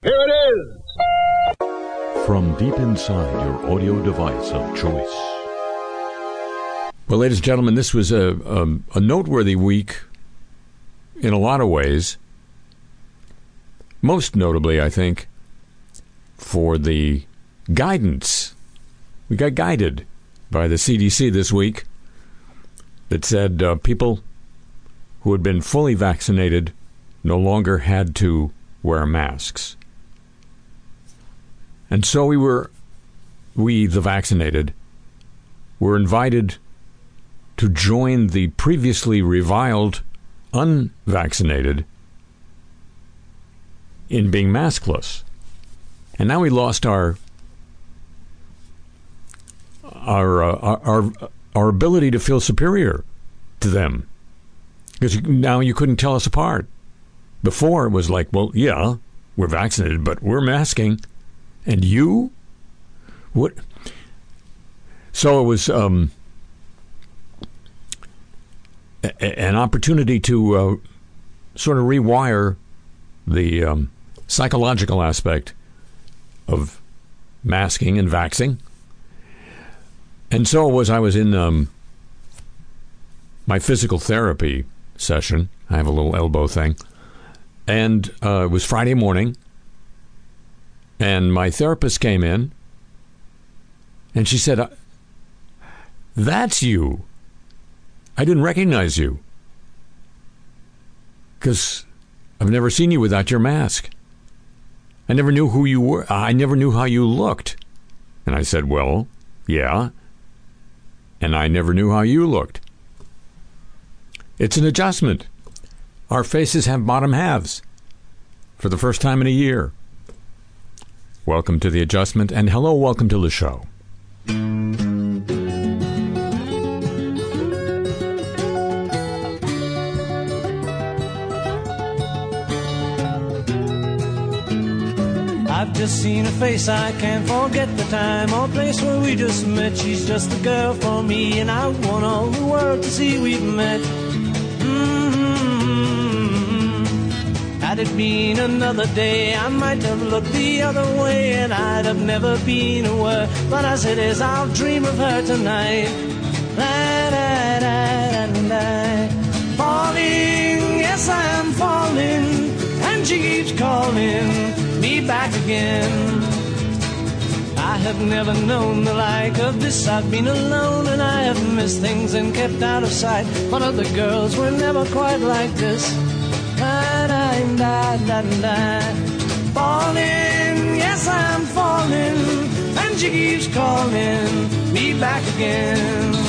Here it is! From deep inside your audio device of choice. Well, ladies and gentlemen, this was a, a, a noteworthy week in a lot of ways. Most notably, I think, for the guidance. We got guided by the CDC this week that said uh, people who had been fully vaccinated no longer had to wear masks. And so we were, we, the vaccinated, were invited to join the previously reviled unvaccinated in being maskless. And now we lost our our uh, our, our ability to feel superior to them because now you couldn't tell us apart. Before it was like, well, yeah, we're vaccinated, but we're masking, and you, what? So it was um, a- an opportunity to uh, sort of rewire the um, psychological aspect of masking and vaxing. And so it was I was in um, my physical therapy session. I have a little elbow thing. And uh, it was Friday morning. And my therapist came in. And she said, "Uh, That's you. I didn't recognize you. Because I've never seen you without your mask. I never knew who you were. I never knew how you looked. And I said, Well, yeah. And I never knew how you looked. It's an adjustment. Our faces have bottom halves for the first time in a year. Welcome to the adjustment, and hello, welcome to the show. I've just seen a face, I can't forget the time or place where we just met. She's just the girl for me, and I want all the world to see we've met. Had it been another day, I might have looked the other way, and I'd have never been aware. But as it is, I'll dream of her tonight. La, da, da, da. Falling, yes, I am falling, and she keeps calling me back again. I have never known the like of this. I've been alone and I have missed things and kept out of sight. But other girls were never quite like this. Da, da, da. Falling, yes, I'm falling, and she keeps calling me back again.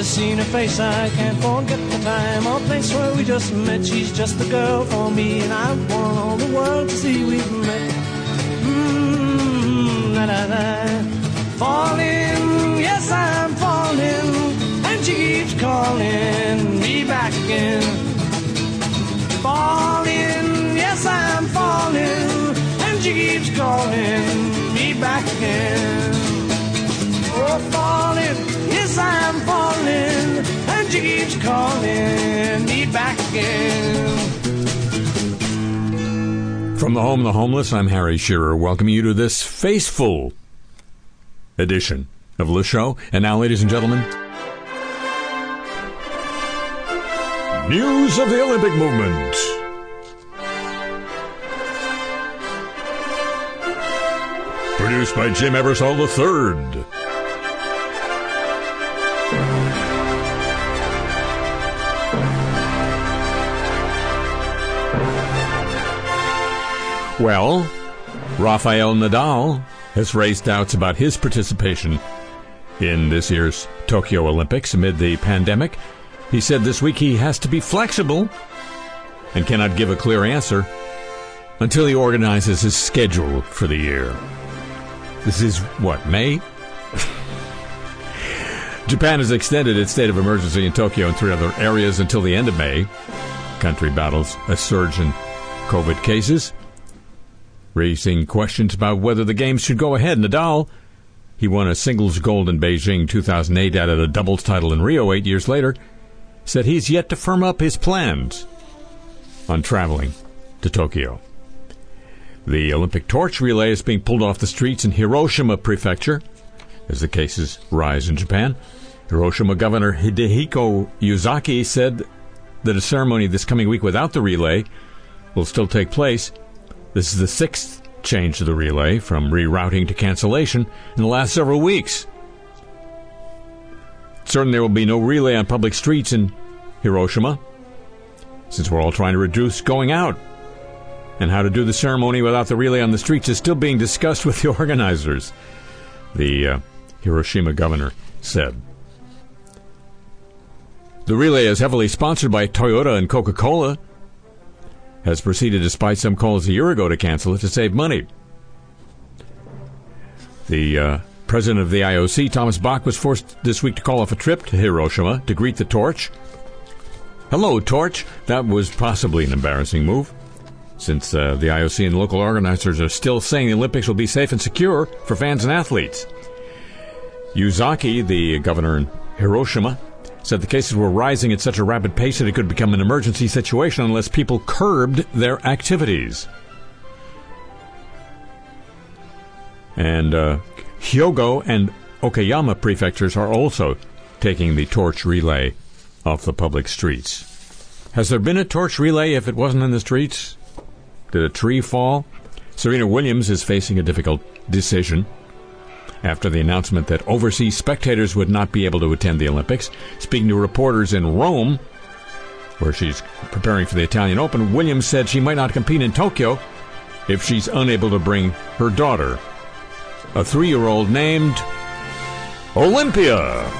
Just seen her face, I can't forget the time or place where we just met. She's just the girl for me, and I want all the world to see we've met. Mmm, la la la. Falling, yes, I'm falling, and she keeps calling me back again From the home of the homeless, I'm Harry Shearer, welcoming you to this faceful edition of the show. And now, ladies and gentlemen, news of the Olympic movement. Produced by Jim Ebersol III. Well, Rafael Nadal has raised doubts about his participation in this year's Tokyo Olympics amid the pandemic. He said this week he has to be flexible and cannot give a clear answer until he organizes his schedule for the year. This is what, May? Japan has extended its state of emergency in Tokyo and three other areas until the end of May. Country battles a surge in COVID cases, raising questions about whether the games should go ahead. Nadal, he won a singles gold in Beijing 2008, added a doubles title in Rio eight years later, said he's yet to firm up his plans on traveling to Tokyo. The Olympic torch relay is being pulled off the streets in Hiroshima Prefecture as the cases rise in Japan. Hiroshima Governor Hidehiko Yuzaki said that a ceremony this coming week without the relay will still take place. This is the sixth change to the relay from rerouting to cancellation in the last several weeks. Certain there will be no relay on public streets in Hiroshima, since we're all trying to reduce going out. And how to do the ceremony without the relay on the streets is still being discussed with the organizers, the uh, Hiroshima governor said. The relay is heavily sponsored by Toyota and Coca Cola, has proceeded, despite some calls a year ago to cancel it, to save money. The uh, president of the IOC, Thomas Bach, was forced this week to call off a trip to Hiroshima to greet the torch. Hello, torch. That was possibly an embarrassing move, since uh, the IOC and local organizers are still saying the Olympics will be safe and secure for fans and athletes. Yuzaki, the governor in Hiroshima, said the cases were rising at such a rapid pace that it could become an emergency situation unless people curbed their activities. And uh, Hyogo and Okayama prefectures are also taking the torch relay off the public streets. Has there been a torch relay if it wasn't in the streets? Did a tree fall? Serena Williams is facing a difficult decision after the announcement that overseas spectators would not be able to attend the Olympics. Speaking to reporters in Rome, where she's preparing for the Italian Open, Williams said she might not compete in Tokyo if she's unable to bring her daughter, a three year old named Olympia.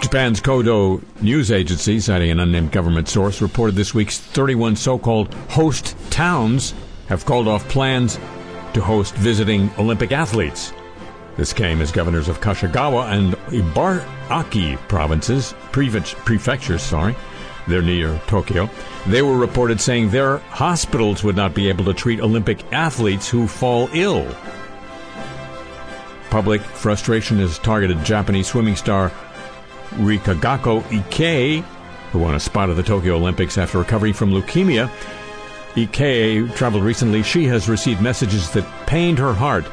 Japan's Kyodo news agency, citing an unnamed government source, reported this week's 31 so called host towns have called off plans to host visiting Olympic athletes. This came as governors of Kanagawa and Ibaraki provinces, prefectures, sorry, they're near Tokyo. They were reported saying their hospitals would not be able to treat Olympic athletes who fall ill. Public frustration has targeted Japanese swimming star Rikako Ikee, who won a spot at the Tokyo Olympics after recovering from leukemia Ikee traveled recently. She has received messages that pained her heart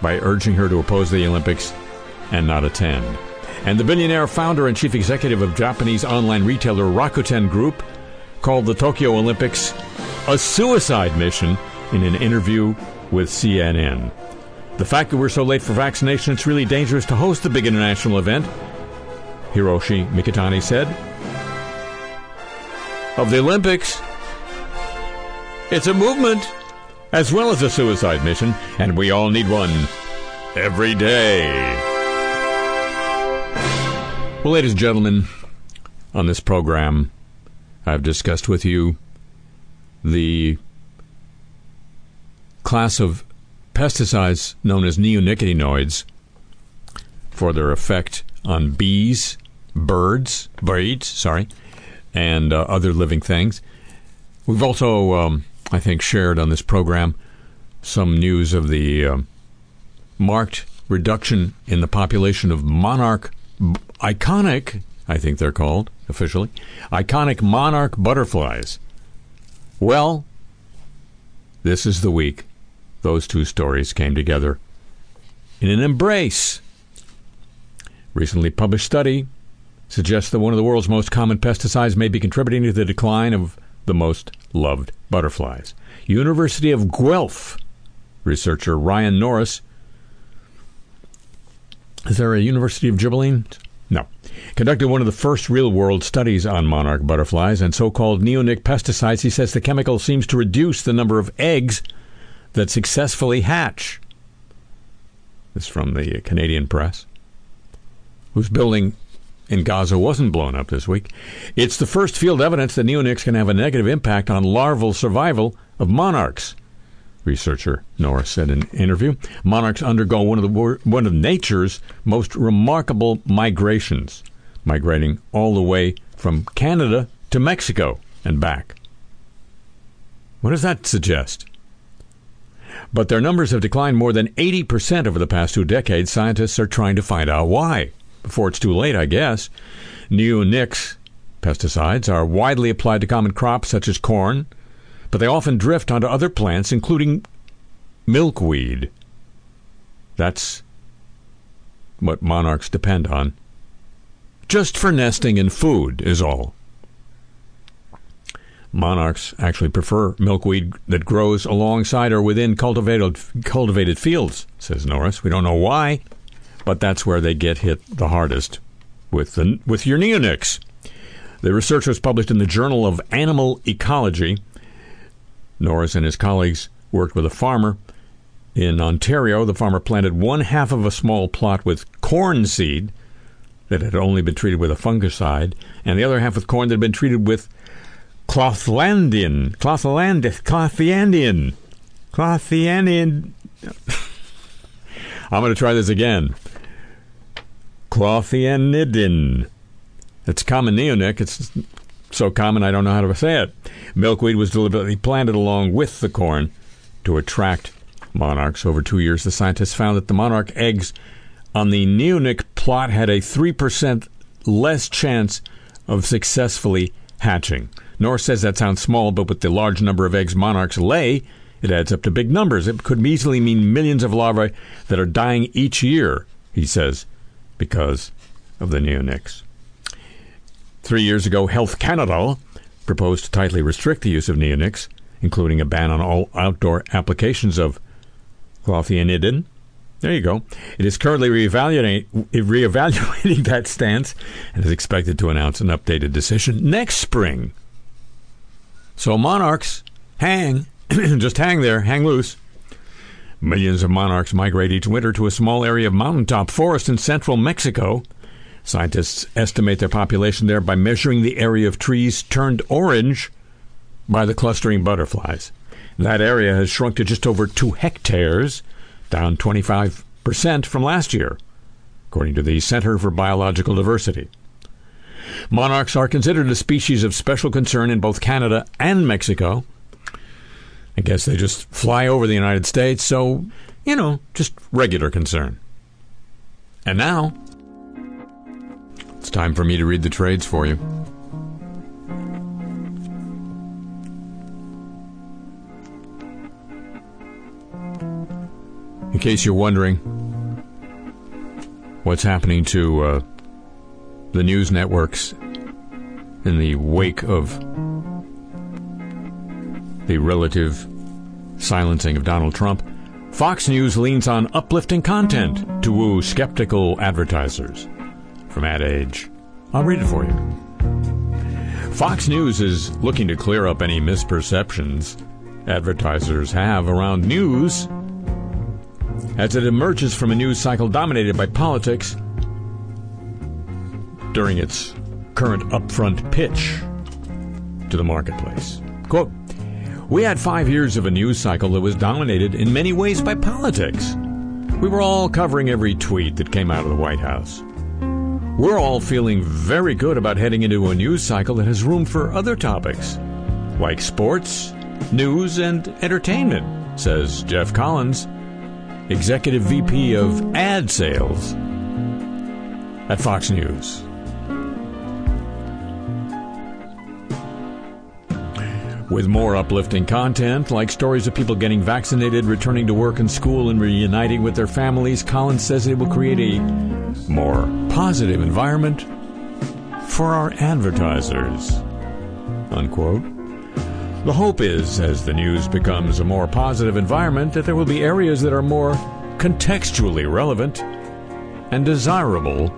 by urging her to oppose the Olympics and not attend. And the billionaire founder and chief executive of Japanese online retailer Rakuten Group called the Tokyo Olympics a suicide mission in an interview with CNN. The fact that we're so late for vaccination, it's really dangerous to host the big international event, Hiroshi Mikitani said. Of the Olympics, it's a movement as well as a suicide mission, and we all need one every day. Well, ladies and gentlemen, on this program, I've discussed with you the class of pesticides known as neonicotinoids for their effect on bees, birds, birds, sorry, and uh, other living things. We've also um, I think, shared on this program some news of the uh, marked reduction in the population of monarch, iconic, I think they're called officially, iconic monarch butterflies. Well, this is the week those two stories came together in an embrace. Recently published study suggests that one of the world's most common pesticides may be contributing to the decline of the most loved butterflies. University of Guelph researcher Ryan Norris. Is there a University of Gibelline? No. Conducted one of the first real world studies on monarch butterflies and so called neonic pesticides. He says the chemical seems to reduce the number of eggs that successfully hatch. This is from the Canadian press. Who's building in Gaza wasn't blown up this week. It's the first field evidence that neonics can have a negative impact on larval survival of monarchs. researcher Norris said in an interview. Monarchs undergo one of the one of nature's most remarkable migrations, migrating all the way from Canada to Mexico and back. What does that suggest? But their numbers have declined more than 80% over the past two decades. Scientists are trying to find out why. Before it's too late, I guess. Neonics pesticides are widely applied to common crops such as corn, but they often drift onto other plants, including milkweed. That's what monarchs depend on. Just for nesting and food is all. Monarchs actually prefer milkweed that grows alongside or within cultivated cultivated fields, says Norris. We don't know why, but that's where they get hit the hardest with the with your neonics. The research was published in the Journal of Animal Ecology. Norris and his colleagues worked with a farmer in Ontario. The farmer planted one half of a small plot with corn seed that had only been treated with a fungicide, and the other half with corn that had been treated with Clothlandian. Clothland, Clothiandian. Clothiandian. I'm going to try this again. Clothianidin. It's common neonic. It's so common I don't know how to say it. Milkweed was deliberately planted along with the corn to attract monarchs. Over two years, the scientists found that the monarch eggs on the neonic plot had a 3% less chance of successfully hatching. Norris says that sounds small, but with the large number of eggs monarchs lay, it adds up to big numbers. It could easily mean millions of larvae that are dying each year, he says, because of the neonics. Three years ago, Health Canada proposed to tightly restrict the use of neonics, including a ban on all outdoor applications of clothianidin. There you go. It is currently reevaluating, reevaluating that stance and is expected to announce an updated decision next spring. So monarchs hang, just hang there, hang loose. Millions of monarchs migrate each winter to a small area of mountaintop forest in central Mexico. Scientists estimate their population there by measuring the area of trees turned orange by the clustering butterflies. That area has shrunk to just over two hectares, down 25% from last year, according to the Center for Biological Diversity. Monarchs are considered a species of special concern in both Canada and Mexico. I guess they just fly over the United States, so, you know, just regular concern. And now, it's time for me to read the trades for you. In case you're wondering what's happening to uh, the news networks in the wake of the relative silencing of Donald Trump, Fox News leans on uplifting content to woo skeptical advertisers. From Ad Age. I'll read it for you. Fox News is looking to clear up any misperceptions advertisers have around news as it emerges from a news cycle dominated by politics during its current upfront pitch to the marketplace. Quote, we had five years of a news cycle that was dominated in many ways by politics. We were all covering every tweet that came out of the White House. We're all feeling very good about heading into a news cycle that has room for other topics, like sports, news, and entertainment, says Jeff Collins, Executive VP of Ad Sales at Fox News. With more uplifting content, like stories of people getting vaccinated, returning to work and school, and reuniting with their families, Collins says it will create a more positive environment for our advertisers. Unquote. The hope is, as the news becomes a more positive environment, that there will be areas that are more contextually relevant and desirable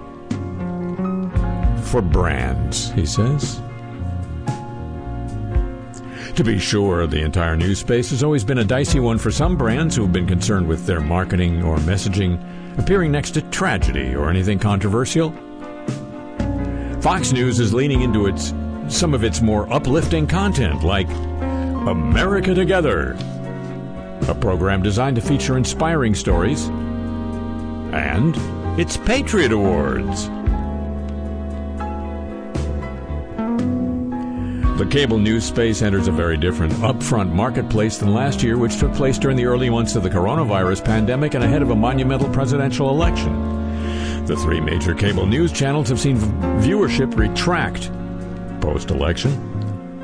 for brands, he says. To be sure, the entire news space has always been a dicey one for some brands who have been concerned with their marketing or messaging appearing next to tragedy or anything controversial. Fox News is leaning into its some of its more uplifting content like America Together, a program designed to feature inspiring stories, and its Patriot Awards. The cable news space enters a very different upfront marketplace than last year, which took place during the early months of the coronavirus pandemic and ahead of a monumental presidential election. The three major cable news channels have seen viewership retract post election.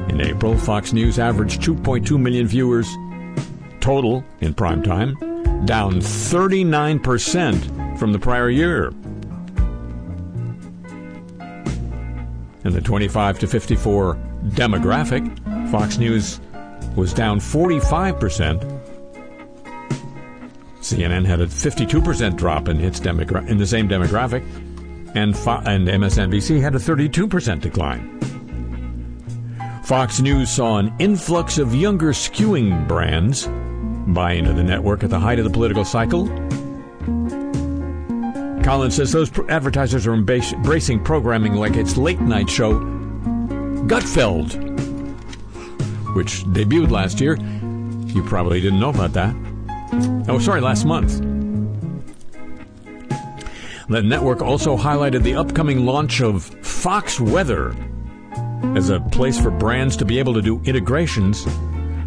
In April, Fox News averaged 2.2 million viewers total in prime time, down 39% from the prior year. In the 25 to 54 demographic, Fox News was down 45%. CNN had a 52% drop in its demogra- in the same demographic, and Fo- and MSNBC had a 32% decline. Fox News saw an influx of younger skewing brands buy into the network at the height of the political cycle. Collins says those advertisers are embracing programming like its late night show Gutfeld, which debuted last year. You probably didn't know about that. Oh, sorry, last month. The network also highlighted the upcoming launch of Fox Weather as a place for brands to be able to do integrations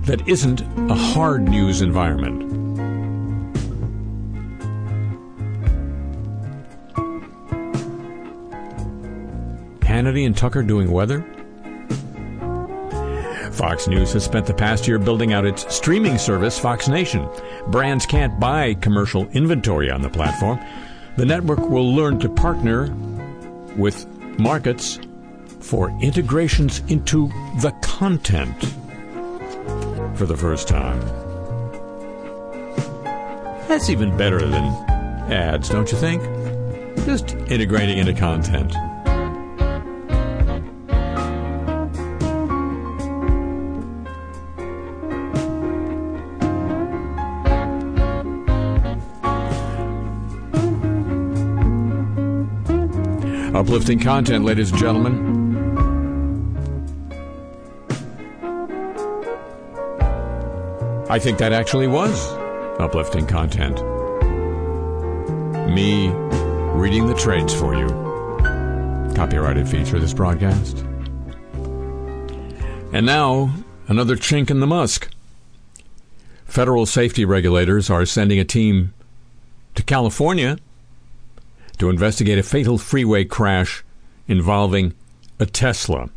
that isn't a hard news environment. Hannity and Tucker doing weather? Fox News has spent the past year building out its streaming service, Fox Nation. Brands can't buy commercial inventory on the platform. The network will learn to partner with markets for integrations into the content for the first time. That's even better than ads, don't you think? Just integrating into content. Uplifting content, ladies and gentlemen. I think that actually was uplifting content. Me reading the trades for you. Copyrighted feature of this broadcast. And now, another chink in the musk. Federal safety regulators are sending a team to California to investigate a fatal freeway crash involving a Tesla.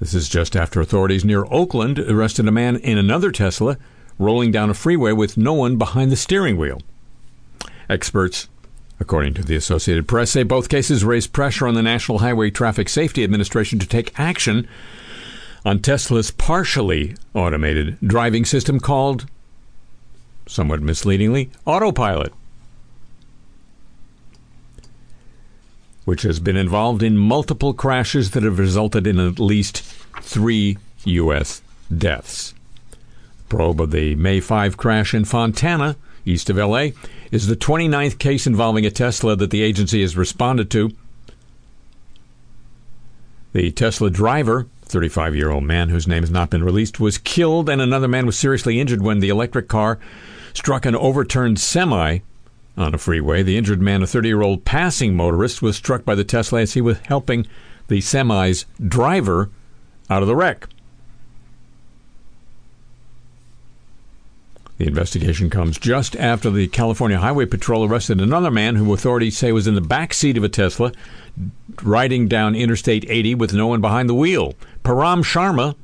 This is just after authorities near Oakland arrested a man in another Tesla rolling down a freeway with no one behind the steering wheel. Experts, according to the Associated Press, say both cases raise pressure on the National Highway Traffic Safety Administration to take action on Tesla's partially automated driving system called, somewhat misleadingly, autopilot. Which has been involved in multiple crashes that have resulted in at least three U.S. deaths. Probe of the May 5 crash in Fontana, east of L.A., is the 29th case involving a Tesla that the agency has responded to. The Tesla driver, 35 year old man whose name has not been released, was killed, and another man was seriously injured when the electric car struck an overturned semi on a freeway. The injured man, a 30 year old passing motorist, was struck by the Tesla as he was helping the semi's driver out of the wreck. The investigation comes just after the California Highway Patrol arrested another man who authorities say was in the back seat of a Tesla riding down Interstate 80 with no one behind the wheel. Param Sharma,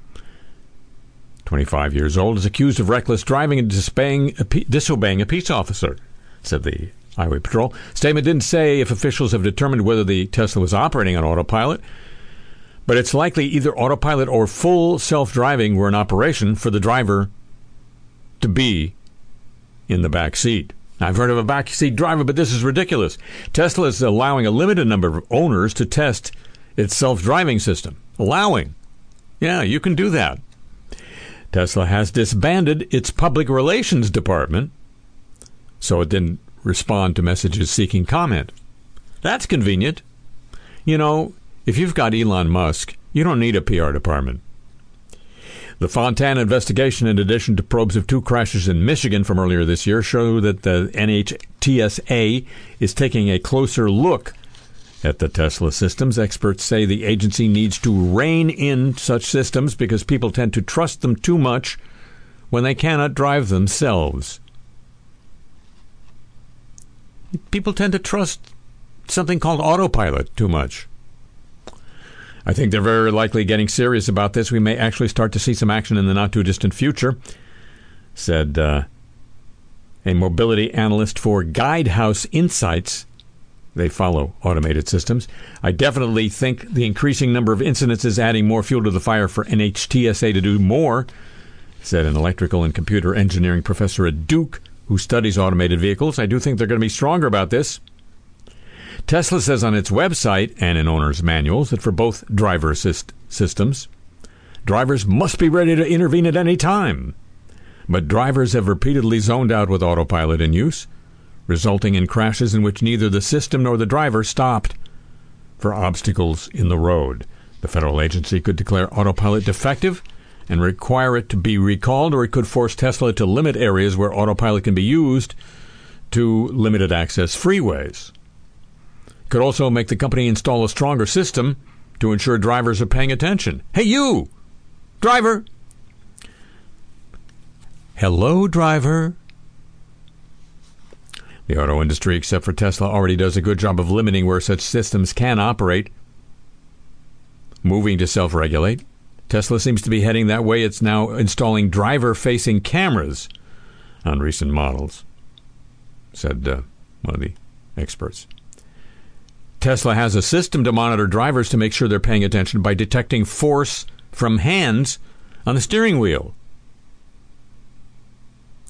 25 years old, is accused of reckless driving and disobeying a, disobeying a peace officer said the Highway Patrol. Statement didn't say if officials have determined whether the Tesla was operating on autopilot, but it's likely either autopilot or full self driving were in operation for the driver to be in the back seat. I've heard of a backseat driver, but this is ridiculous. Tesla is allowing a limited number of owners to test its self driving system. Allowing. Yeah, you can do that. Tesla has disbanded its public relations department so it didn't respond to messages seeking comment. That's convenient. You know, if you've got Elon Musk, you don't need a PR department. The Fontana investigation, in addition to probes of two crashes in Michigan from earlier this year, show that the NHTSA is taking a closer look at the Tesla systems. Experts say the agency needs to rein in such systems because people tend to trust them too much when they cannot drive themselves. People tend to trust something called autopilot too much. I think they're very likely getting serious about this. We may actually start to see some action in the not too distant future, said uh, a mobility analyst for Guidehouse Insights. They follow automated systems. I definitely think the increasing number of incidents is adding more fuel to the fire for NHTSA to do more, said an electrical and computer engineering professor at Duke who studies automated vehicles. I do think they're going to be stronger about this. Tesla says on its website and in owner's manuals that for both driver assist systems, drivers must be ready to intervene at any time. But drivers have repeatedly zoned out with autopilot in use, resulting in crashes in which neither the system nor the driver stopped for obstacles in the road. The federal agency could declare autopilot defective and require it to be recalled, or it could force Tesla to limit areas where autopilot can be used to limited access freeways could also make the company install a stronger system to ensure drivers are paying attention. Hey, you! Driver! Hello, driver. The auto industry, except for Tesla, already does a good job of limiting where such systems can operate. Moving to self regulate. Tesla seems to be heading that way. It's now installing driver facing cameras on recent models, said uh, one of the experts. Tesla has a system to monitor drivers to make sure they're paying attention by detecting force from hands on the steering wheel.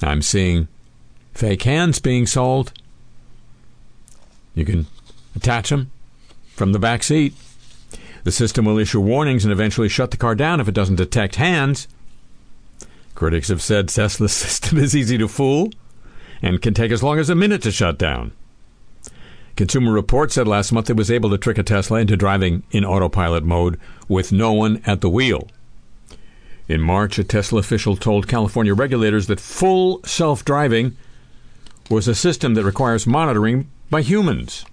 I'm seeing fake hands being sold. You can attach them from the back seat. The system will issue warnings and eventually shut the car down if it doesn't detect hands. Critics have said Tesla's system is easy to fool and can take as long as a minute to shut down. Consumer Reports said last month it was able to trick a Tesla into driving in autopilot mode with no one at the wheel. In March, a Tesla official told California regulators that full self driving was a system that requires monitoring by humans.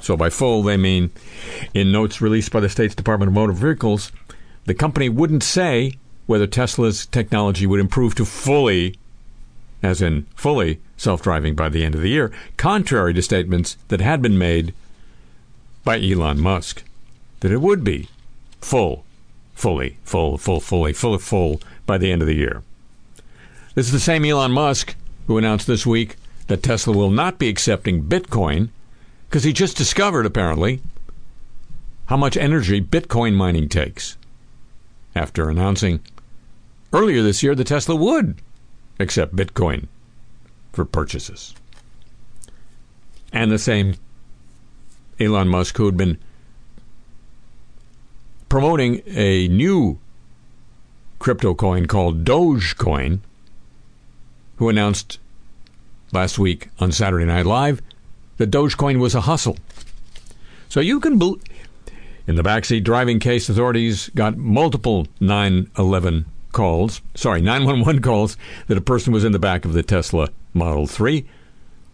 So, by full, they mean in notes released by the state's Department of Motor Vehicles, the company wouldn't say whether Tesla's technology would improve to fully, as in fully, self driving by the end of the year, contrary to statements that had been made by Elon Musk that it would be full, fully, full, full, fully, full, full by the end of the year. This is the same Elon Musk who announced this week that Tesla will not be accepting Bitcoin because he just discovered, apparently, how much energy Bitcoin mining takes. After announcing earlier this year that Tesla would accept Bitcoin for purchases. And the same Elon Musk, who had been promoting a new crypto coin called Dogecoin, who announced last week on Saturday Night Live that Dogecoin was a hustle. So you can bel- in the backseat driving case, authorities got multiple 911 calls, sorry, 911 calls that a person was in the back of the Tesla Model 3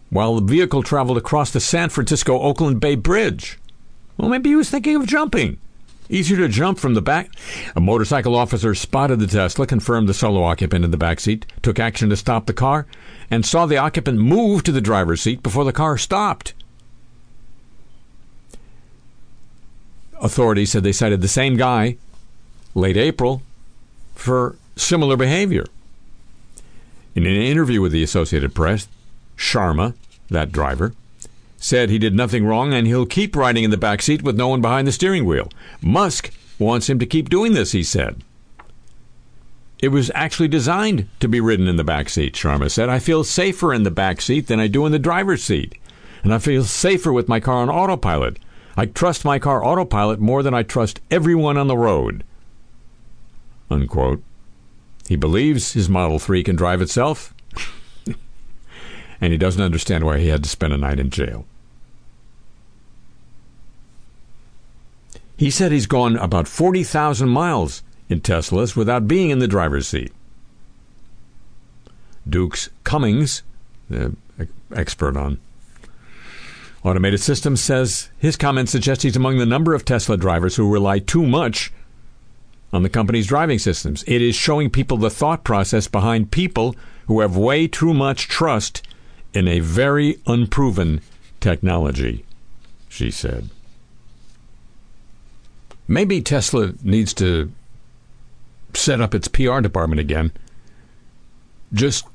while the vehicle traveled across the San Francisco Oakland Bay Bridge. Well, maybe he was thinking of jumping. Easier to jump from the back. A motorcycle officer spotted the Tesla, confirmed the solo occupant in the back seat, took action to stop the car, and saw the occupant move to the driver's seat before the car stopped. Authorities said they cited the same guy late April for similar behavior. In an interview with the Associated Press, Sharma, that driver, said he did nothing wrong and he'll keep riding in the back seat with no one behind the steering wheel. Musk wants him to keep doing this, he said. It was actually designed to be ridden in the back seat, Sharma said. I feel safer in the back seat than I do in the driver's seat. And I feel safer with my car on autopilot. I trust my car autopilot more than I trust everyone on the road. Unquote. He believes his Model 3 can drive itself, and he doesn't understand why he had to spend a night in jail. He said he's gone about 40,000 miles in Teslas without being in the driver's seat. Duke's Cummings, the expert on automated systems, says his comments suggest he's among the number of Tesla drivers who rely too much on the company's driving systems. It is showing people the thought process behind people who have way too much trust in a very unproven technology, she said. Maybe Tesla needs to set up its PR department again. Just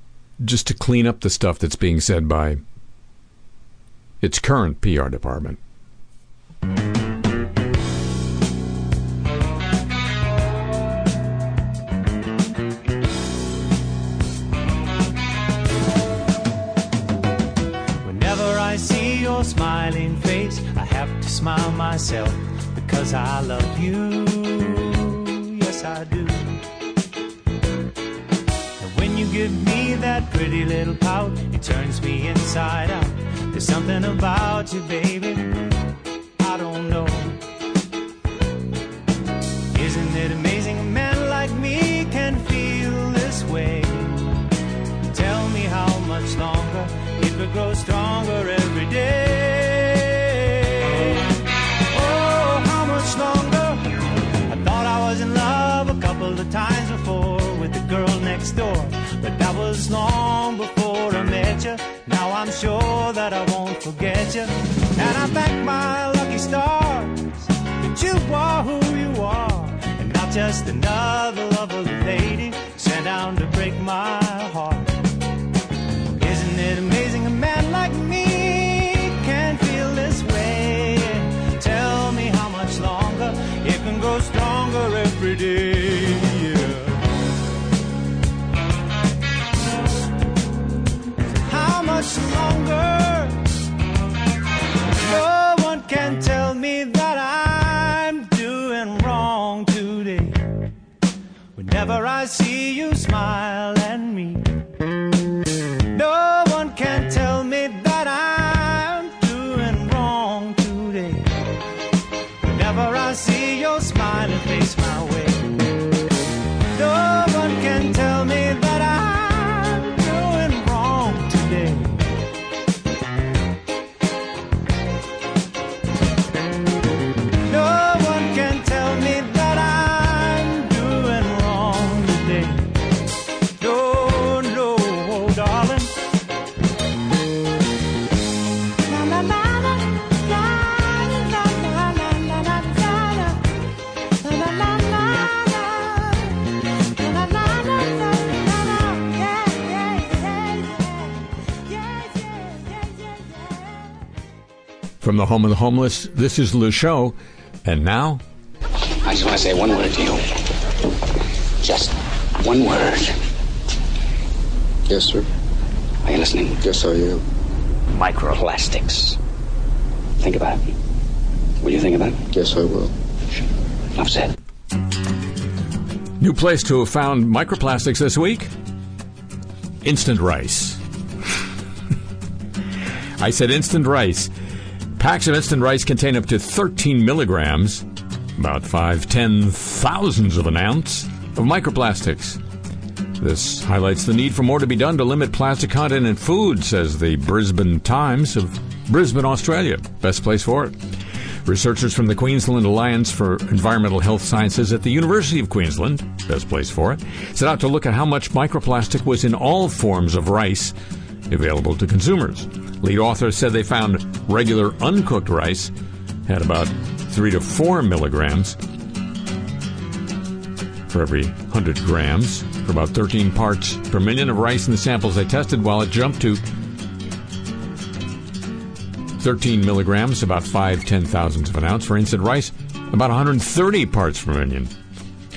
just to clean up the stuff that's being said by its current PR department. Whenever I see your smiling face, I have to smile myself because I love you. Yes, I do. And when you give me that pretty little pout, it turns me inside out. There's something about you, baby. I don't know. Isn't it amazing long before I met you. Now I'm sure that I won't forget you, and I thank my lucky stars that you are who you are, and not just another lovely lady sent down to break my heart. Whenever I see you smile the home of the homeless, this is Le Show. And now, I just want to say one word to you. Just one word. Yes, sir. Are you listening? Yes, I am. Microplastics. Think about it. Will you think about it? Yes, I will. Enough said. new place to have found microplastics this week instant rice. I said instant rice. Packs of instant rice contain up to 13 milligrams, about five, ten thousandths of an ounce, of microplastics. This highlights the need for more to be done to limit plastic content in food, says the Brisbane Times of Brisbane, Australia. Best place for it. Researchers from the Queensland Alliance for Environmental Health Sciences at the University of Queensland, best place for it, set out to look at how much microplastic was in all forms of rice available to consumers. Lead author said they found regular uncooked rice had about 3 to 4 milligrams for every 100 grams, for about 13 parts per million of rice in the samples they tested, while it jumped to 13 milligrams, about 5 ten thousandths of an ounce for instant rice, about 130 parts per million.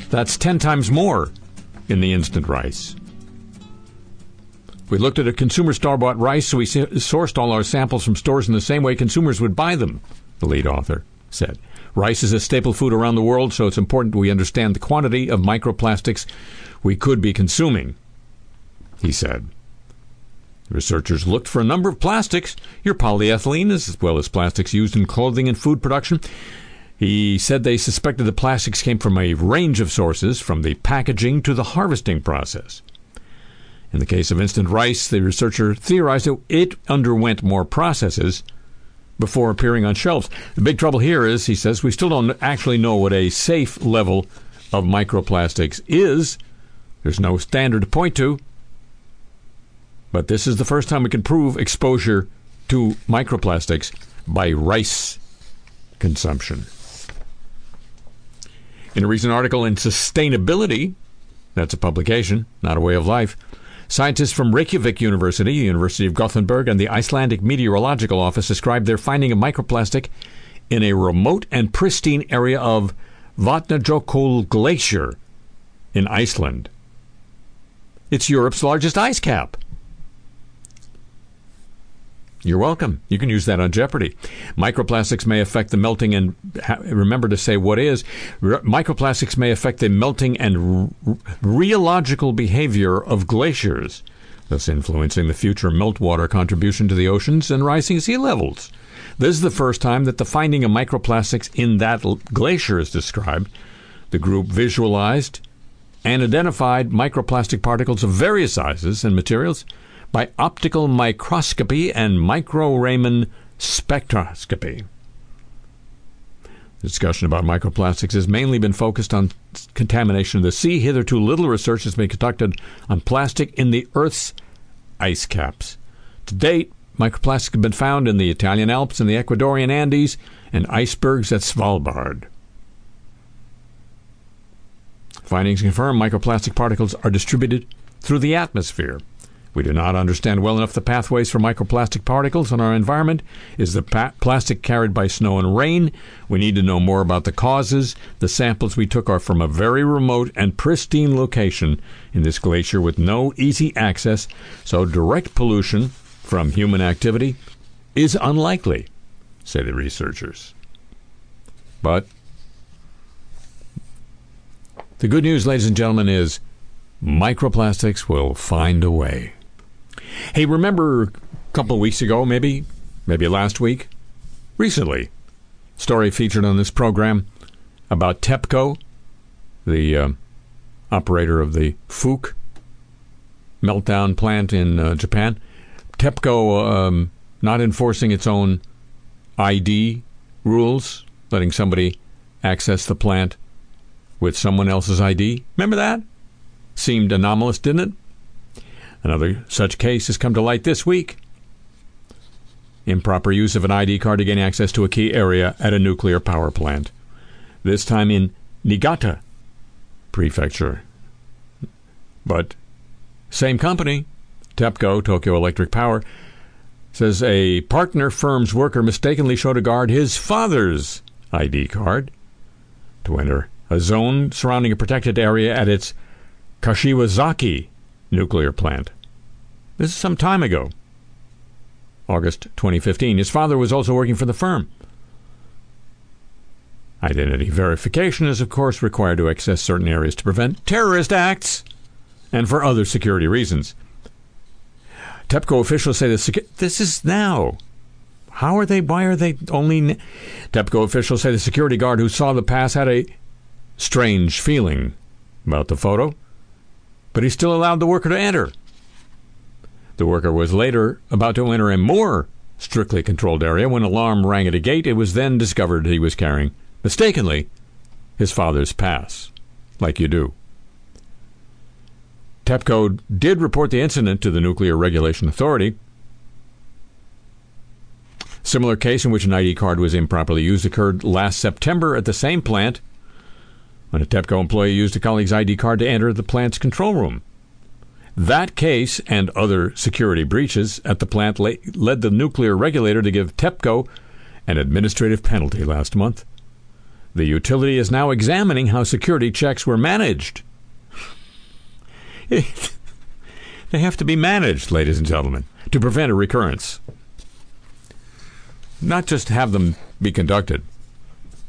That's 10 times more in the instant rice. We looked at a consumer store bought rice, so we sourced all our samples from stores in the same way consumers would buy them, the lead author said. Rice is a staple food around the world, so it's important we understand the quantity of microplastics we could be consuming, he said. Researchers looked for a number of plastics, your polyethylene, as well as plastics used in clothing and food production. He said they suspected the plastics came from a range of sources, from the packaging to the harvesting process. In the case of instant rice, the researcher theorized that it underwent more processes before appearing on shelves. The big trouble here is, he says, we still don't actually know what a safe level of microplastics is. There's no standard to point to. But this is the first time we can prove exposure to microplastics by rice consumption. In a recent article in Sustainability, that's a publication, not a way of life, scientists from Reykjavik University, University of Gothenburg, and the Icelandic Meteorological Office described their finding of microplastic in a remote and pristine area of Vatnajökull Glacier in Iceland. It's Europe's largest ice cap. You're welcome. You can use that on Jeopardy. Microplastics may affect the melting and remember to say what is. Microplastics may affect the melting and rheological behavior of glaciers, thus influencing the future meltwater contribution to the oceans and rising sea levels. This is the first time that the finding of microplastics in that glacier is described. The group visualized and identified microplastic particles of various sizes and materials by optical microscopy and micro-Raman spectroscopy. The discussion about microplastics has mainly been focused on contamination of the sea. Hitherto, little research has been conducted on plastic in the Earth's ice caps. To date, microplastics have been found in the Italian Alps and the Ecuadorian Andes and icebergs at Svalbard. Findings confirm microplastic particles are distributed through the atmosphere. We do not understand well enough the pathways for microplastic particles in our environment. Is the pa- plastic carried by snow and rain? We need to know more about the causes. The samples we took are from a very remote and pristine location in this glacier with no easy access, so direct pollution from human activity is unlikely, say the researchers. But the good news, ladies and gentlemen, is microplastics will find a way. Hey, remember a couple of weeks ago, maybe, maybe last week, recently, story featured on this program about TEPCO, the uh, operator of the Fuke meltdown plant in uh, Japan. TEPCO um, not enforcing its own ID rules, letting somebody access the plant with someone else's ID. Remember that? Seemed anomalous, didn't it? Another such case has come to light this week. Improper use of an ID card to gain access to a key area at a nuclear power plant. This time in Niigata Prefecture. But same company, TEPCO, Tokyo Electric Power, says a partner firm's worker mistakenly showed a guard his father's ID card to enter a zone surrounding a protected area at its Kashiwazaki nuclear plant. This is some time ago, August 2015. His father was also working for the firm. Identity verification is, of course, required to access certain areas to prevent terrorist acts and for other security reasons. TEPCO officials say this, this is now. How are they? Why are they only? TEPCO officials say the security guard who saw the pass had a strange feeling about the photo, but he still allowed the worker to enter. The worker was later about to enter a more strictly controlled area when alarm rang at a gate. It was then discovered he was carrying, mistakenly, his father's pass, like you do. TEPCO did report the incident to the Nuclear Regulation Authority. Similar case in which an ID card was improperly used occurred last September at the same plant when a TEPCO employee used a colleague's ID card to enter the plant's control room. That case and other security breaches at the plant led the nuclear regulator to give TEPCO an administrative penalty last month. The utility is now examining how security checks were managed. they have to be managed, ladies and gentlemen, to prevent a recurrence. Not just have them be conducted,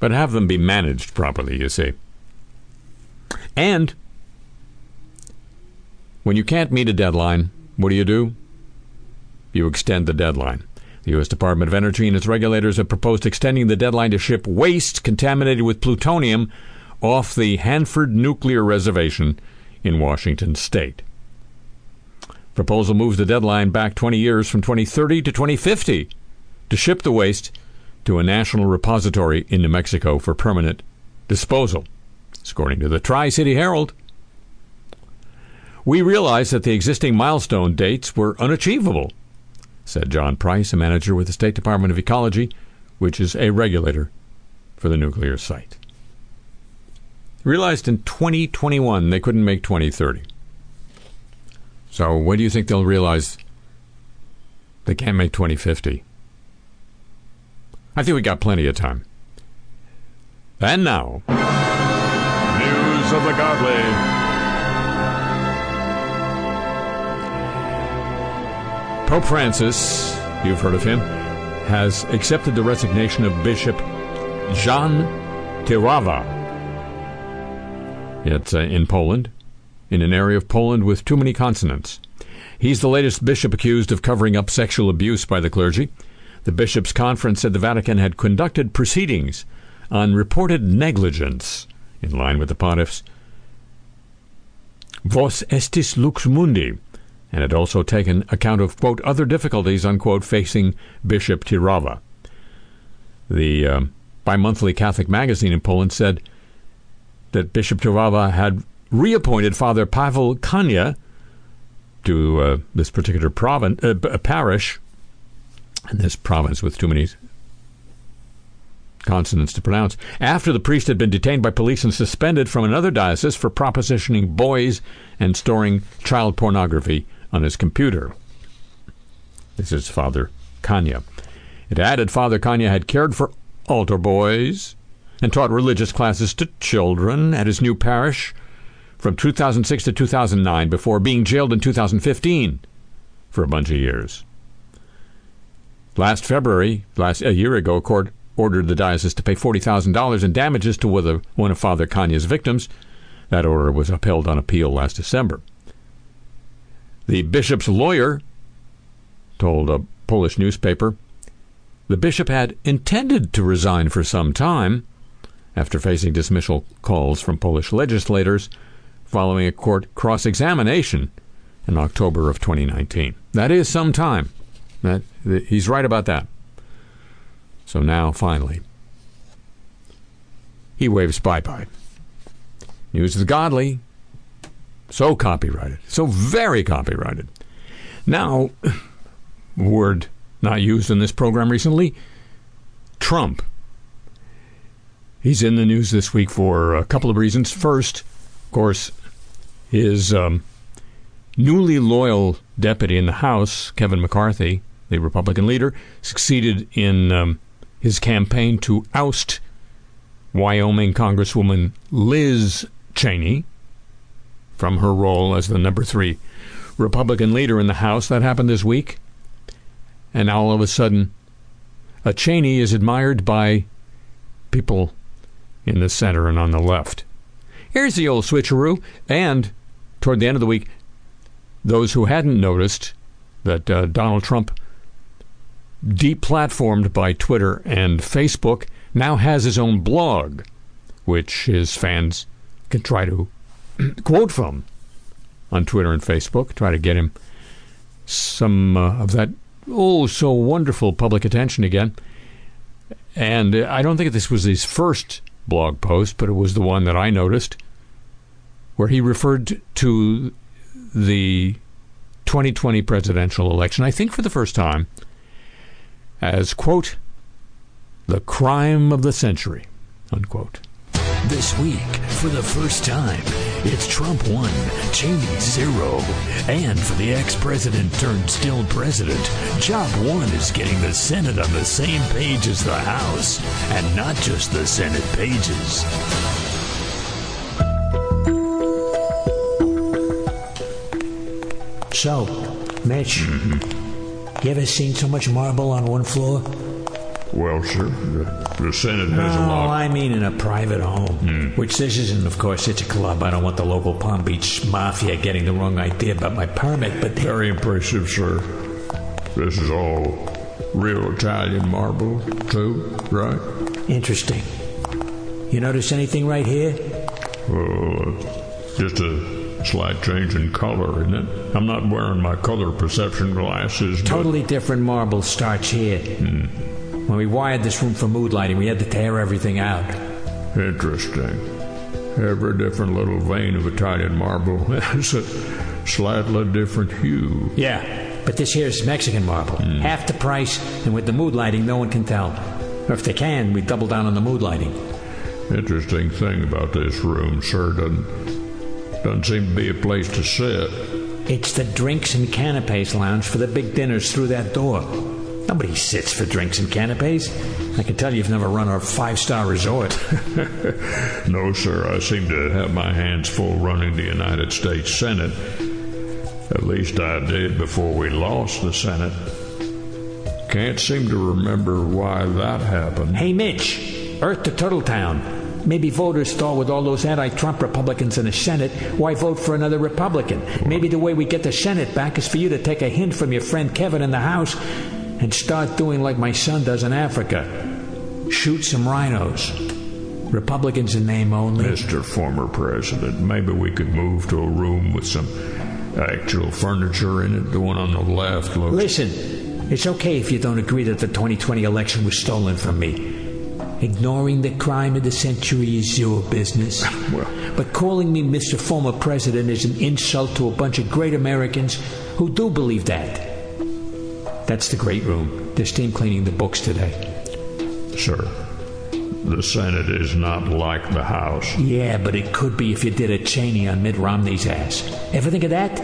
but have them be managed properly, you see. And when you can't meet a deadline, what do you do? You extend the deadline. The U.S. Department of Energy and its regulators have proposed extending the deadline to ship waste contaminated with plutonium off the Hanford Nuclear Reservation in Washington state. Proposal moves the deadline back 20 years from 2030 to 2050 to ship the waste to a national repository in New Mexico for permanent disposal, according to the Tri City Herald. We realized that the existing milestone dates were unachievable, said John Price, a manager with the State Department of Ecology, which is a regulator for the nuclear site. Realized in 2021 they couldn't make 2030. So, when do you think they'll realize they can't make 2050? I think we got plenty of time. And now, News of the Godly. Pope Francis, you've heard of him, has accepted the resignation of Bishop Jan Tyrawa. It's uh, in Poland, in an area of Poland with too many consonants. He's the latest bishop accused of covering up sexual abuse by the clergy. The bishops' conference said the Vatican had conducted proceedings on reported negligence in line with the pontiff's Vos estis lux mundi, and had also taken account of, quote, other difficulties, unquote, facing Bishop Tyrawa. The um, bi monthly Catholic magazine in Poland said that Bishop Tyrawa had reappointed Father Pavel Kania to uh, this particular province, uh, parish, in this province with too many consonants to pronounce, after the priest had been detained by police and suspended from another diocese for propositioning boys and storing child pornography on his computer. This is Father Kania. It added Father Kania had cared for altar boys and taught religious classes to children at his new parish from 2006 to 2009 before being jailed in 2015 for a bunch of years. Last February, last a year ago, a court ordered the diocese to pay $40,000 in damages to one of Father Kania's victims. That order was upheld on appeal last December. The bishop's lawyer told a Polish newspaper the bishop had intended to resign for some time after facing dismissal calls from Polish legislators following a court cross examination in October of 2019. That is some time. That, he's right about that. So now, finally, he waves bye bye. News of the godly, so copyrighted, so very copyrighted. Now, word not used in this program recently Trump. He's in the news this week for a couple of reasons. First, of course, his um, newly loyal deputy in the House, Kevin McCarthy, the Republican leader, succeeded in um, his campaign to oust Wyoming Congresswoman Liz Cheney from her role as the number three Republican leader in the House. That happened this week. And now all of a sudden, a Cheney is admired by people in the center and on the left. Here's the old switcheroo. And toward the end of the week, those who hadn't noticed that uh, Donald Trump deplatformed by Twitter and Facebook, now has his own blog, which his fans can try to quote from on Twitter and Facebook, try to get him some uh, of that oh so wonderful public attention again. And I don't think this was his first blog post, but it was the one that I noticed where he referred to the 2020 presidential election, I think for the first time, as, quote, the crime of the century, unquote. This week, for the first time, it's Trump 1, Cheney 0. And for the ex president turned still president, Job 1 is getting the Senate on the same page as the House, and not just the Senate pages. So, Mitch, you ever seen so much marble on one floor? Well, sir, The, the Senate has a No, lot. I mean in a private home. Which this isn't, of course, it's a club. I don't want the local Palm Beach mafia getting the wrong idea about my permit, but Very impressive, sir. This is all real Italian marble, too, right? Interesting. You notice anything right here? Uh, just a slight change in color, isn't it? I'm not wearing my color perception glasses. but- Totally different marble starts here. When we wired this room for mood lighting, we had to tear everything out. Interesting. Every different little vein of Italian marble has a slightly different hue. Yeah, but this here is Mexican marble. Hmm. Half the price, and with the mood lighting, no one can tell. Or if they can, we double down on the mood lighting. Interesting thing about this room, sir, doesn't, doesn't seem to be a place to sit. It's the drinks and canapes lounge for the big dinners through that door. Nobody sits for drinks and canapes. I can tell you've never run a five star resort. No, sir, I seem to have my hands full running the United States Senate. At least I did before we lost the Senate. Can't seem to remember why that happened. hey, Mitch, Earth to Turtle Town. Maybe voters thought with all those anti Trump Republicans in the Senate, why vote for another Republican? Maybe the way we get the Senate back is for you to take a hint from your friend Kevin in the House and start doing like my son does in Africa shoot some rhinos. Republicans in name only. Mr. Former President, maybe we could move to a room with some actual furniture in it. The one on the left looks. Listen, it's okay if you don't agree that the 2020 election was stolen from me. Ignoring the crime of the century is your business. Well- but calling me Mr. Former President is an insult to a bunch of great Americans who do believe that. That's the great room. They're steam cleaning the books today. Sir, the Senate is not like the House. Yeah, but it could be if you did a Cheney on Mitt Romney's ass. Ever think of that?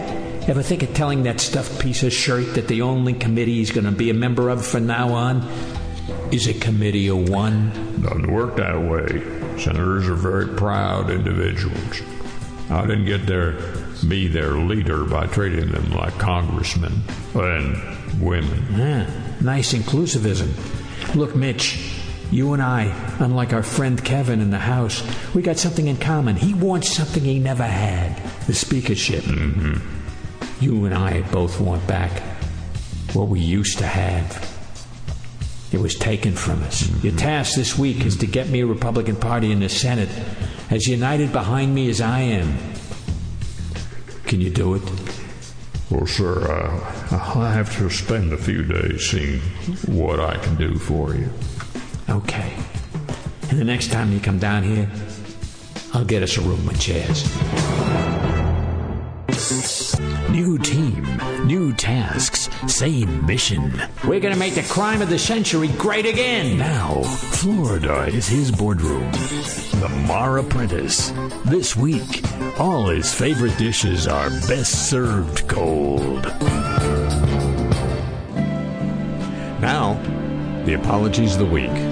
Ever think of telling that stuffed piece of shirt that the only committee he's going to be a member of from now on is a committee of one? Doesn't work that way. Senators are very proud individuals. I didn't get their be their leader by treating them like congressmen and women. Ah, nice inclusivism. Look, Mitch, you and I, unlike our friend Kevin in the House, we got something in common. He wants something he never had the speakership. Mm-hmm. You and I both want back what we used to have. It was taken from us. Your task this week is to get me a Republican Party in the Senate as united behind me as I am. Can you do it? Well, sir, I, I'll have to spend a few days seeing what I can do for you. Okay. And the next time you come down here, I'll get us a room with chairs. New team, new tasks, same mission. We're gonna make the crime of the century great again. Now, Florida is his boardroom. The Mar Apprentice. This week, all his favorite dishes are best served cold. Now, the apologies of the week.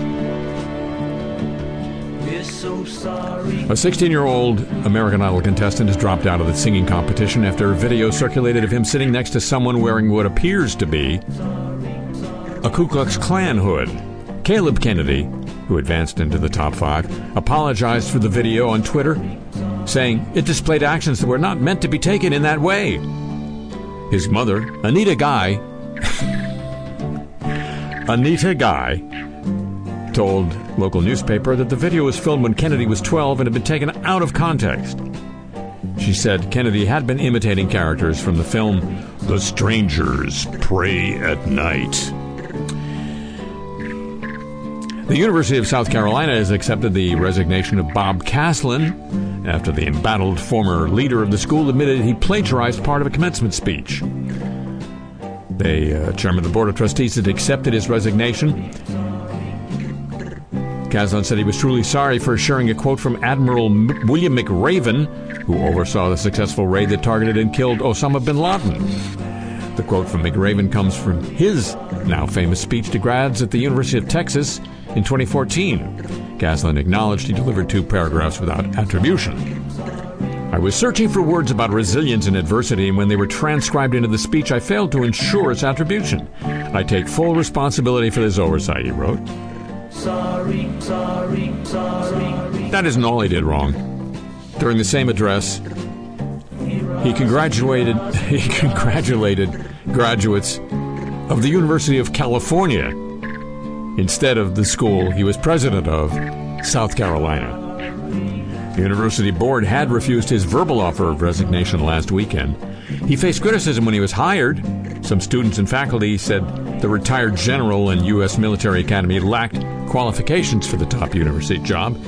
So sorry. A 16 year old American Idol contestant has dropped out of the singing competition after a video circulated of him sitting next to someone wearing what appears to be a Ku Klux Klan hood. Caleb Kennedy, who advanced into the top five, apologized for the video on Twitter, saying it displayed actions that were not meant to be taken in that way. His mother, Anita Guy, Anita Guy, told local newspaper that the video was filmed when Kennedy was 12 and had been taken out of context. She said Kennedy had been imitating characters from the film The Strangers Prey at Night. The University of South Carolina has accepted the resignation of Bob Caslen after the embattled former leader of the school admitted he plagiarized part of a commencement speech. The uh, chairman of the board of trustees had accepted his resignation. Caslen said he was truly sorry for sharing a quote from Admiral M- William McRaven, who oversaw the successful raid that targeted and killed Osama bin Laden. The quote from McRaven comes from his now famous speech to grads at the University of Texas in 2014. Caslen acknowledged he delivered two paragraphs without attribution. I was searching for words about resilience in adversity, and when they were transcribed into the speech, I failed to ensure its attribution. I take full responsibility for this oversight, he wrote. Sorry, sorry, sorry. That isn't all he did wrong. During the same address, he congratulated he congratulated graduates of the University of California instead of the school he was president of, South Carolina. The university board had refused his verbal offer of resignation last weekend. He faced criticism when he was hired. Some students and faculty said the retired general in U.S. military academy lacked qualifications for the top university job,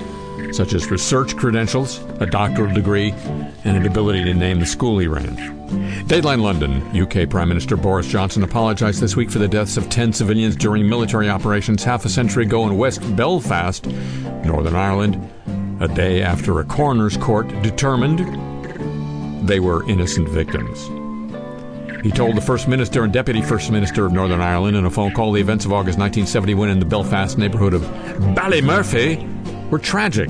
such as research credentials, a doctoral degree, and an ability to name the school he ran. Dateline London, UK Prime Minister Boris Johnson apologized this week for the deaths of 10 civilians during military operations half a century ago in West Belfast, Northern Ireland, a day after a coroner's court determined they were innocent victims. He told the First Minister and Deputy First Minister of Northern Ireland in a phone call the events of August 1971 in the Belfast neighborhood of Ballymurphy were tragic.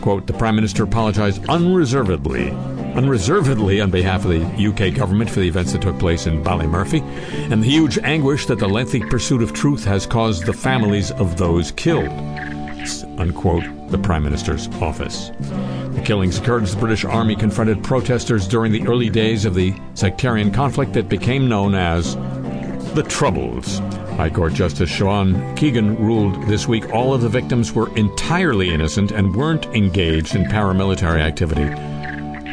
Quote, the Prime Minister apologized unreservedly unreservedly on behalf of the UK government for the events that took place in Ballymurphy and the huge anguish that the lengthy pursuit of truth has caused the families of those killed. Unquote, the Prime Minister's office. The killings occurred as the British Army confronted protesters during the early days of the sectarian conflict that became known as the Troubles. High Court Justice Sean Keegan ruled this week all of the victims were entirely innocent and weren't engaged in paramilitary activity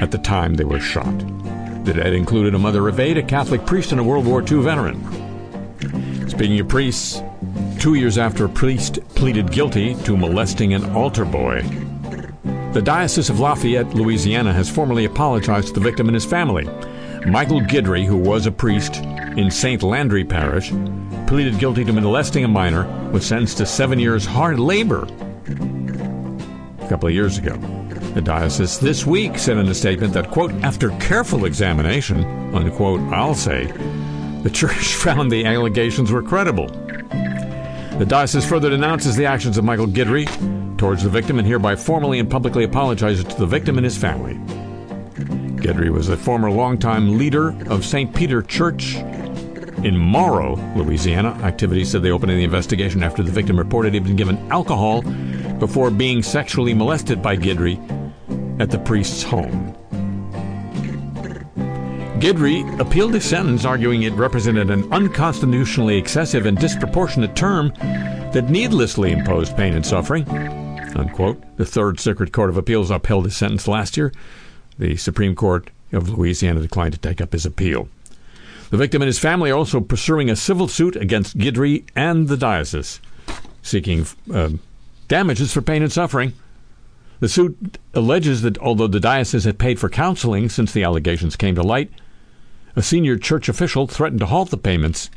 at the time they were shot. The dead included a mother of eight, a Catholic priest, and a World War II veteran. Speaking of priests, two years after a priest pleaded guilty to molesting an altar boy, the Diocese of Lafayette, Louisiana, has formally apologized to the victim and his family. Michael Guidry, who was a priest in St. Landry Parish, pleaded guilty to molesting a minor, was sentenced to seven years hard labor a couple of years ago. The diocese this week said in a statement that, quote, after careful examination, unquote, I'll say, the church found the allegations were credible. The diocese further denounces the actions of Michael Guidry towards the victim and hereby formally and publicly apologizes to the victim and his family. Guidry was a former longtime leader of St. Peter Church in Morrow, Louisiana. Activities said they opened the investigation after the victim reported he'd been given alcohol before being sexually molested by Guidry at the priest's home. Guidry appealed his sentence, arguing it represented an unconstitutionally excessive and disproportionate term that needlessly imposed pain and suffering. Unquote. The Third Circuit Court of Appeals upheld his sentence last year. The Supreme Court of Louisiana declined to take up his appeal. The victim and his family are also pursuing a civil suit against Guidry and the diocese, seeking uh, damages for pain and suffering. The suit alleges that although the diocese had paid for counseling since the allegations came to light, a senior church official threatened to halt the payments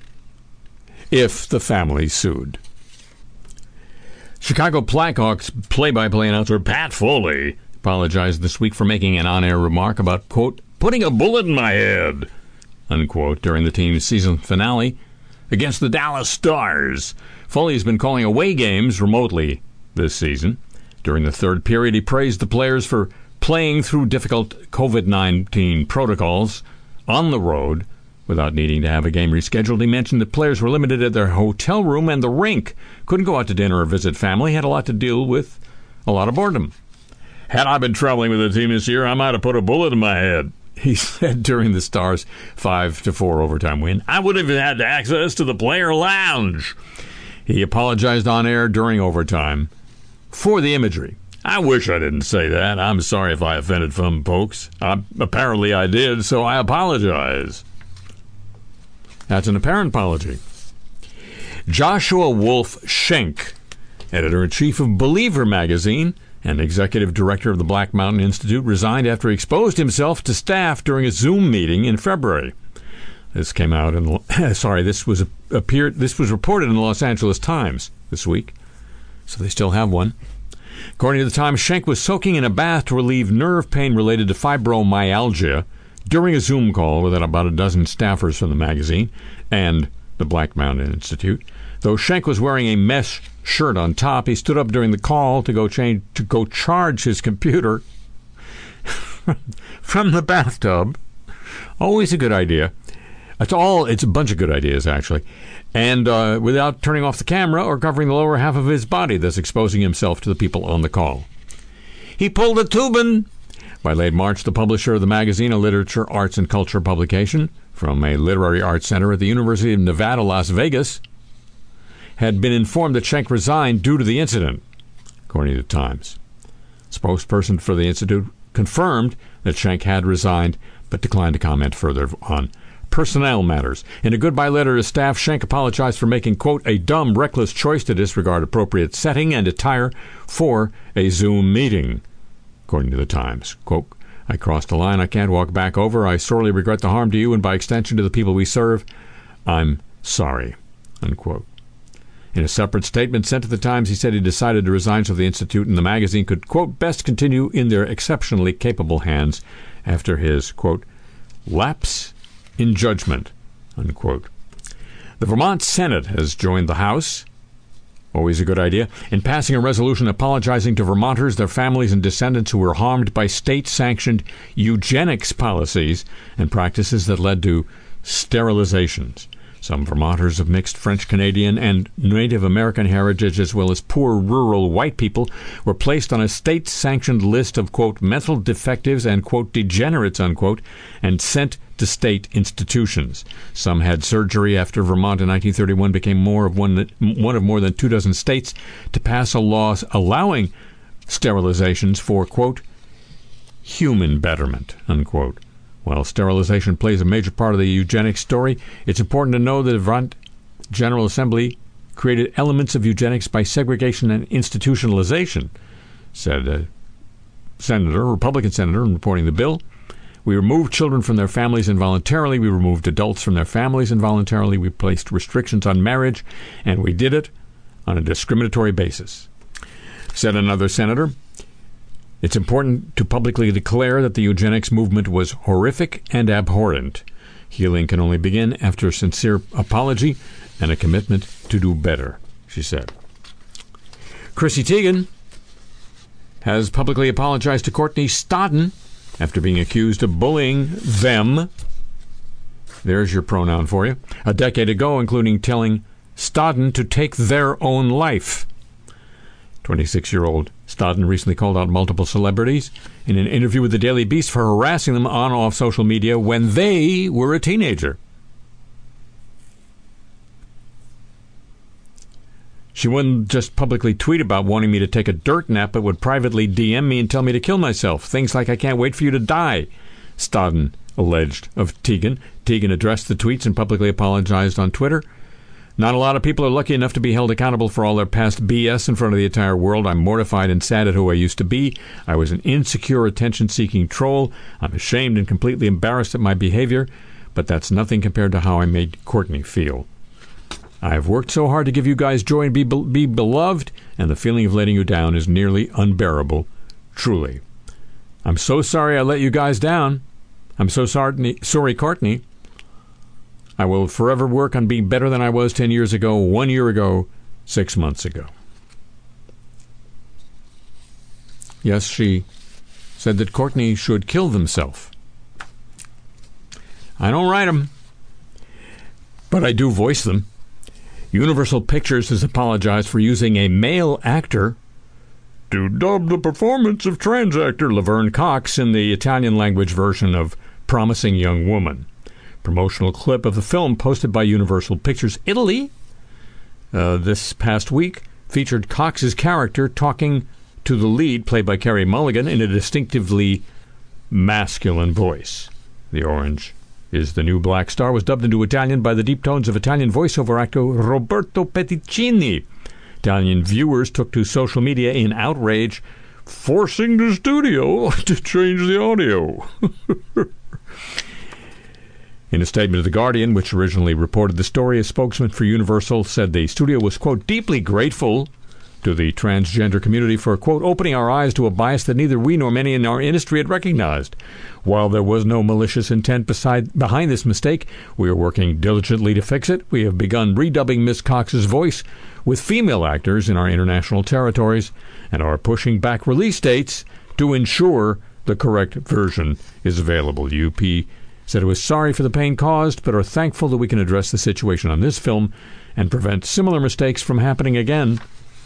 if the family sued. Chicago Blackhawks play-by-play announcer Pat Foley apologized this week for making an on-air remark about quote putting a bullet in my head unquote during the team's season finale against the Dallas Stars. Foley has been calling away games remotely this season. During the third period, he praised the players for playing through difficult COVID 19 protocols on the road without needing to have a game rescheduled. He mentioned that players were limited at their hotel room and the rink, couldn't go out to dinner or visit family, had a lot to deal with a lot of boredom. Had I been traveling with the team this year, I might have put a bullet in my head. He said during the Stars' five to four overtime win, I would have had access to the player lounge. He apologized on air during overtime for the imagery. I wish I didn't say that. I'm sorry if I offended some folks. I, apparently I did, so I apologize. That's an apparent apology. Joshua Wolf Shenk, editor in chief of Believer magazine and executive director of the Black Mountain Institute, resigned after he exposed himself to staff during a Zoom meeting in February. This came out in sorry, this was appeared this was reported in the Los Angeles Times this week. So they still have one. According to the Times, Shenk was soaking in a bath to relieve nerve pain related to fibromyalgia during a Zoom call with about a dozen staffers from the magazine and the Black Mountain Institute. Though Shenk was wearing a mesh shirt on top, he stood up during the call to go change to go charge his computer from the bathtub. Always a good idea. It's all. It's a bunch of good ideas actually, and uh, without turning off the camera or covering the lower half of his body, thus exposing himself to the people on the call. He pulled a Toobin By late March, the publisher of the magazine, a literature, arts, and culture publication from a literary arts center at the University of Nevada, Las Vegas, had been informed that Shenk resigned due to the incident, according to the Times. Spokesperson for the Institute confirmed that Shenk had resigned, but declined to comment further on personnel matters. In a goodbye letter to staff, Schenck apologized for making, quote, a dumb, reckless choice to disregard appropriate setting and attire for a Zoom meeting, according to the Times. Quote, I crossed a line I can't walk back over. I sorely regret the harm to you and by extension to the people we serve. I'm sorry. Unquote. In a separate statement sent to the Times, he said he decided to resign so the Institute and the magazine could, quote, best continue in their exceptionally capable hands after his, quote, lapse in judgment, unquote. The Vermont Senate has joined the House. Always a good idea. In passing a resolution apologizing to Vermonters, their families, and descendants who were harmed by state sanctioned eugenics policies and practices that led to sterilizations. Some Vermonters of mixed French Canadian and Native American heritage, as well as poor rural white people, were placed on a state sanctioned list of, quote, mental defectives and, quote, degenerates, unquote, and sent to state institutions. Some had surgery after Vermont in 1931 became more of one, one of more than two dozen states to pass a law allowing sterilizations for, quote, human betterment, unquote. While sterilization plays a major part of the eugenics story, it's important to know that the Vermont General Assembly created elements of eugenics by segregation and institutionalization, said a senator, Republican senator, in reporting the bill. We removed children from their families involuntarily. We removed adults from their families involuntarily. We placed restrictions on marriage, and we did it on a discriminatory basis. Said another senator, it's important to publicly declare that the eugenics movement was horrific and abhorrent. Healing can only begin after a sincere apology and a commitment to do better, she said. Chrissy Teigen has publicly apologized to Courtney Stodden after being accused of bullying them. There's your pronoun for you. A decade ago, including telling Stodden to take their own life. 26 year old Stodden recently called out multiple celebrities in an interview with the Daily Beast for harassing them on off social media when they were a teenager. She wouldn't just publicly tweet about wanting me to take a dirt nap, but would privately DM me and tell me to kill myself. Things like, I can't wait for you to die, Stodden alleged of Teigen. Teigen addressed the tweets and publicly apologized on Twitter. Not a lot of people are lucky enough to be held accountable for all their past BS in front of the entire world. I'm mortified and sad at who I used to be. I was an insecure, attention seeking troll. I'm ashamed and completely embarrassed at my behavior, but that's nothing compared to how I made Courtney feel. I've worked so hard to give you guys joy and be, be beloved, and the feeling of letting you down is nearly unbearable. Truly. I'm so sorry I let you guys down. I'm so sorry, sorry Courtney. I will forever work on being better than I was 10 years ago, one year ago, six months ago. Yes, she said that Courtney should kill himself. I don't write them, but I do voice them. Universal Pictures has apologized for using a male actor to dub the performance of trans actor Laverne Cox in the Italian language version of Promising Young Woman promotional clip of the film posted by Universal Pictures Italy uh, this past week featured Cox's character talking to the lead, played by Carey Mulligan, in a distinctively masculine voice. The orange is the new black star was dubbed into Italian by the deep tones of Italian voiceover actor Roberto Pedicini. Italian viewers took to social media in outrage, forcing the studio to change the audio. In a statement to The Guardian, which originally reported the story, a spokesman for Universal said the studio was, quote, deeply grateful to the transgender community for, quote, opening our eyes to a bias that neither we nor many in our industry had recognized. While there was no malicious intent beside, behind this mistake, we are working diligently to fix it. We have begun redubbing Miss Cox's voice with female actors in our international territories and are pushing back release dates to ensure the correct version is available. UP said it was sorry for the pain caused, but are thankful that we can address the situation on this film and prevent similar mistakes from happening again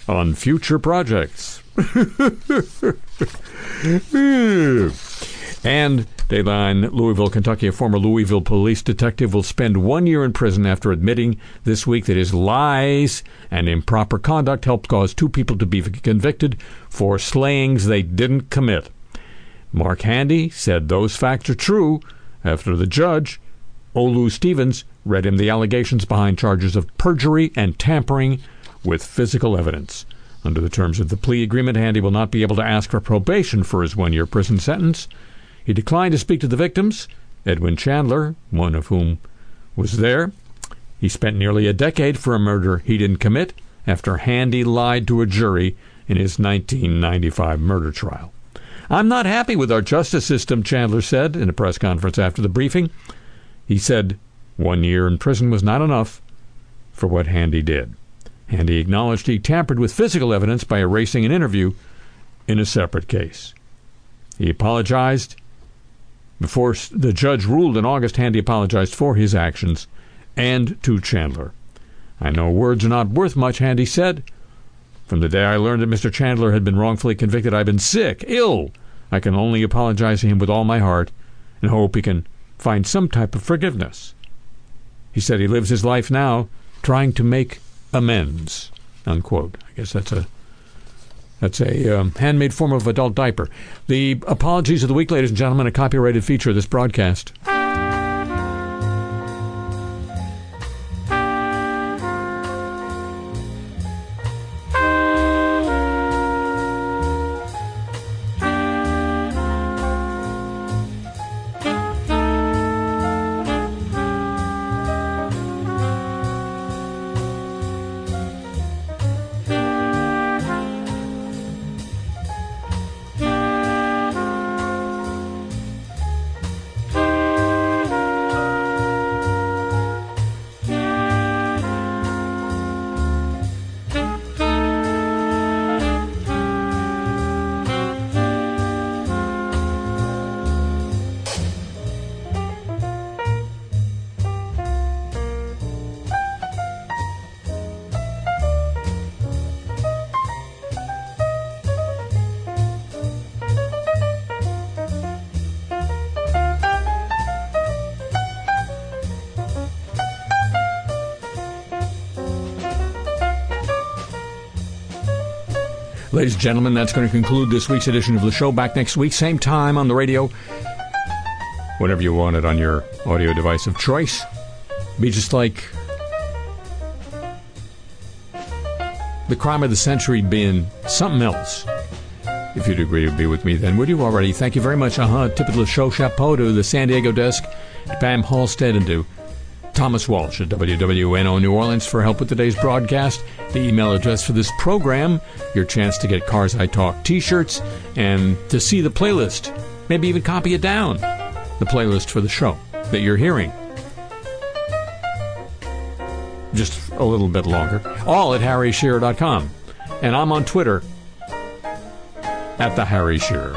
on future projects. And Dayline, Louisville, Kentucky, a former Louisville police detective will spend one year in prison after admitting this week that his lies and improper conduct helped cause two people to be convicted for slayings they didn't commit. Mark Handy said those facts are true after the judge, Olu Stevens, read him the allegations behind charges of perjury and tampering with physical evidence. Under the terms of the plea agreement, Handy will not be able to ask for probation for his one year prison sentence. He declined to speak to the victims, Edwin Chandler, one of whom was there. He spent nearly a decade for a murder he didn't commit after Handy lied to a jury in his 1995 murder trial. I'm not happy with our justice system, Chandler said in a press conference after the briefing. He said one year in prison was not enough for what Handy did. Handy acknowledged he tampered with physical evidence by erasing an interview in a separate case. He apologized before the judge ruled in August, Handy apologized for his actions and to Chandler. I know words are not worth much, Handy said. From the day I learned that Mr. Chandler had been wrongfully convicted, I've been sick, ill. I can only apologize to him with all my heart and hope he can find some type of forgiveness. He said he lives his life now trying to make amends. Unquote. I guess that's a that's a um, handmade form of adult diaper. The apologies of the week, ladies and gentlemen, a copyrighted feature of this broadcast. Ladies and gentlemen, that's going to conclude this week's edition of the show. Back next week, same time on the radio. Whatever you want it on your audio device of choice. Be just like the crime of the century being something else. If you'd agree to be with me, then would you already? Thank you very much. Uh huh. Tip of the show chapeau to the San Diego desk, to Pam Halstead, and to Thomas Walsh at WWNO New Orleans for help with today's broadcast. The email address for this program, your chance to get Cars I Talk t shirts, and to see the playlist. Maybe even copy it down. The playlist for the show that you're hearing. Just a little bit longer. All at harryshearer.com. And I'm on Twitter at the Harry Shearer.